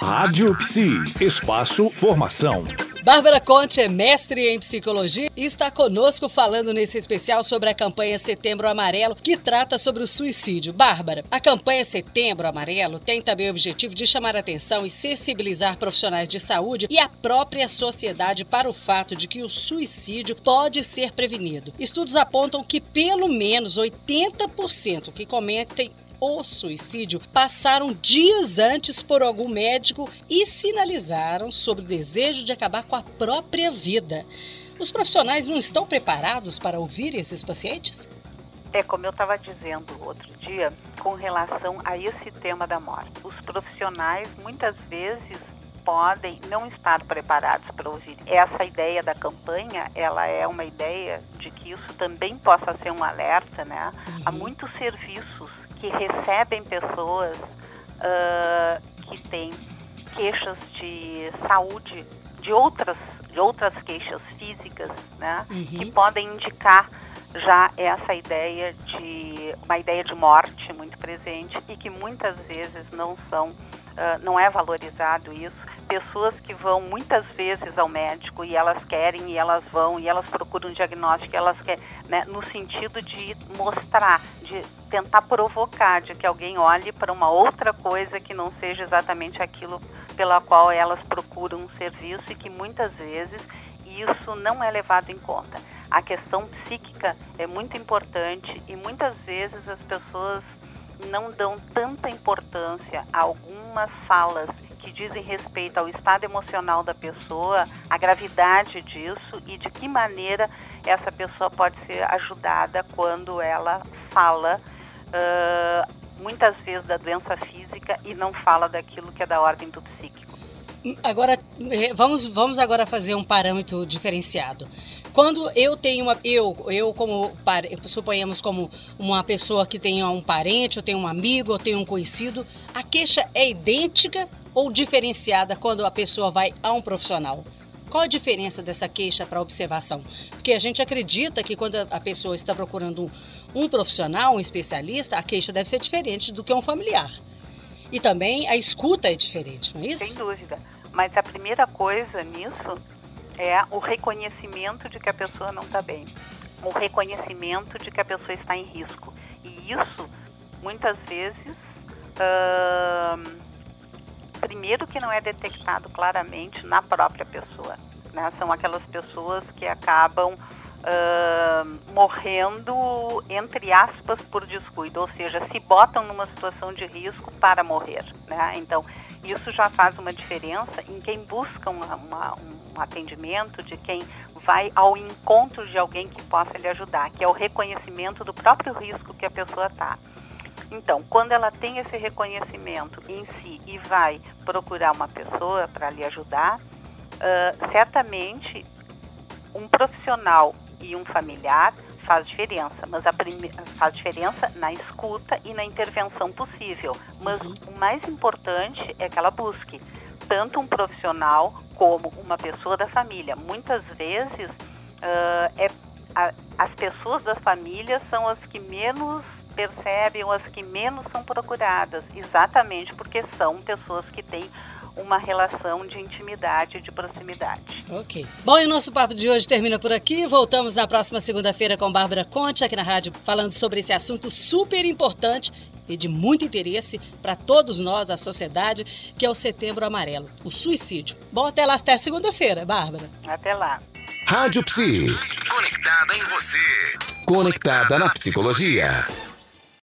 Rádio Psi, espaço formação. Bárbara Conte é mestre em psicologia e está conosco falando nesse especial sobre a campanha Setembro Amarelo, que trata sobre o suicídio. Bárbara, a campanha Setembro Amarelo tem também o objetivo de chamar atenção e sensibilizar profissionais de saúde e a própria sociedade para o fato de que o suicídio pode ser prevenido. Estudos apontam que pelo menos 80% que cometem o suicídio passaram dias antes por algum médico e sinalizaram sobre o desejo de acabar com a própria vida. Os profissionais não estão preparados para ouvir esses pacientes? É como eu estava dizendo outro dia, com relação a esse tema da morte. Os profissionais muitas vezes podem não estar preparados para ouvir. Essa ideia da campanha, ela é uma ideia de que isso também possa ser um alerta, né? Uhum. Há muitos serviços que recebem pessoas uh, que têm queixas de saúde, de outras, de outras queixas físicas, né, uhum. que podem indicar já essa ideia de uma ideia de morte muito presente e que muitas vezes não são, uh, não é valorizado isso pessoas que vão muitas vezes ao médico e elas querem e elas vão e elas procuram um diagnóstico, elas querem, né, no sentido de mostrar, de tentar provocar, de que alguém olhe para uma outra coisa que não seja exatamente aquilo pela qual elas procuram um serviço e que muitas vezes isso não é levado em conta. A questão psíquica é muito importante e muitas vezes as pessoas não dão tanta importância a algumas falas que dizem respeito ao estado emocional da pessoa, a gravidade disso e de que maneira essa pessoa pode ser ajudada quando ela fala uh, muitas vezes da doença física e não fala daquilo que é da ordem do psíquico. Agora, eh, vamos, vamos agora fazer um parâmetro diferenciado. Quando eu tenho uma, eu, eu como, suponhamos como uma pessoa que tenha um parente, eu tenho um amigo, eu tenho um conhecido, a queixa é idêntica ou diferenciada quando a pessoa vai a um profissional? Qual a diferença dessa queixa para observação? Porque a gente acredita que quando a pessoa está procurando um, um profissional, um especialista, a queixa deve ser diferente do que um familiar. E também a escuta é diferente, não é isso? Sem dúvida. Mas a primeira coisa nisso é o reconhecimento de que a pessoa não está bem. O reconhecimento de que a pessoa está em risco. E isso, muitas vezes, uh, primeiro que não é detectado claramente na própria pessoa. Né? São aquelas pessoas que acabam uh, morrendo, entre aspas, por descuido, ou seja, se botam numa situação de risco para morrer. Né? Então, isso já faz uma diferença em quem busca uma, uma, um atendimento, de quem vai ao encontro de alguém que possa lhe ajudar, que é o reconhecimento do próprio risco que a pessoa está. Então, quando ela tem esse reconhecimento em si e vai procurar uma pessoa para lhe ajudar, uh, certamente um profissional e um familiar faz diferença, mas faz diferença na escuta e na intervenção possível. Mas uhum. o mais importante é que ela busque tanto um profissional como uma pessoa da família. Muitas vezes uh, é, a, as pessoas da família são as que menos percebem as que menos são procuradas, exatamente porque são pessoas que têm uma relação de intimidade, de proximidade. Ok. Bom, e o nosso papo de hoje termina por aqui. Voltamos na próxima segunda-feira com Bárbara Conte, aqui na rádio, falando sobre esse assunto super importante e de muito interesse para todos nós, a sociedade, que é o Setembro Amarelo, o suicídio. Bom, até lá, até segunda-feira, Bárbara. Até lá. Rádio Psi. Conectada em você. Conectada na psicologia.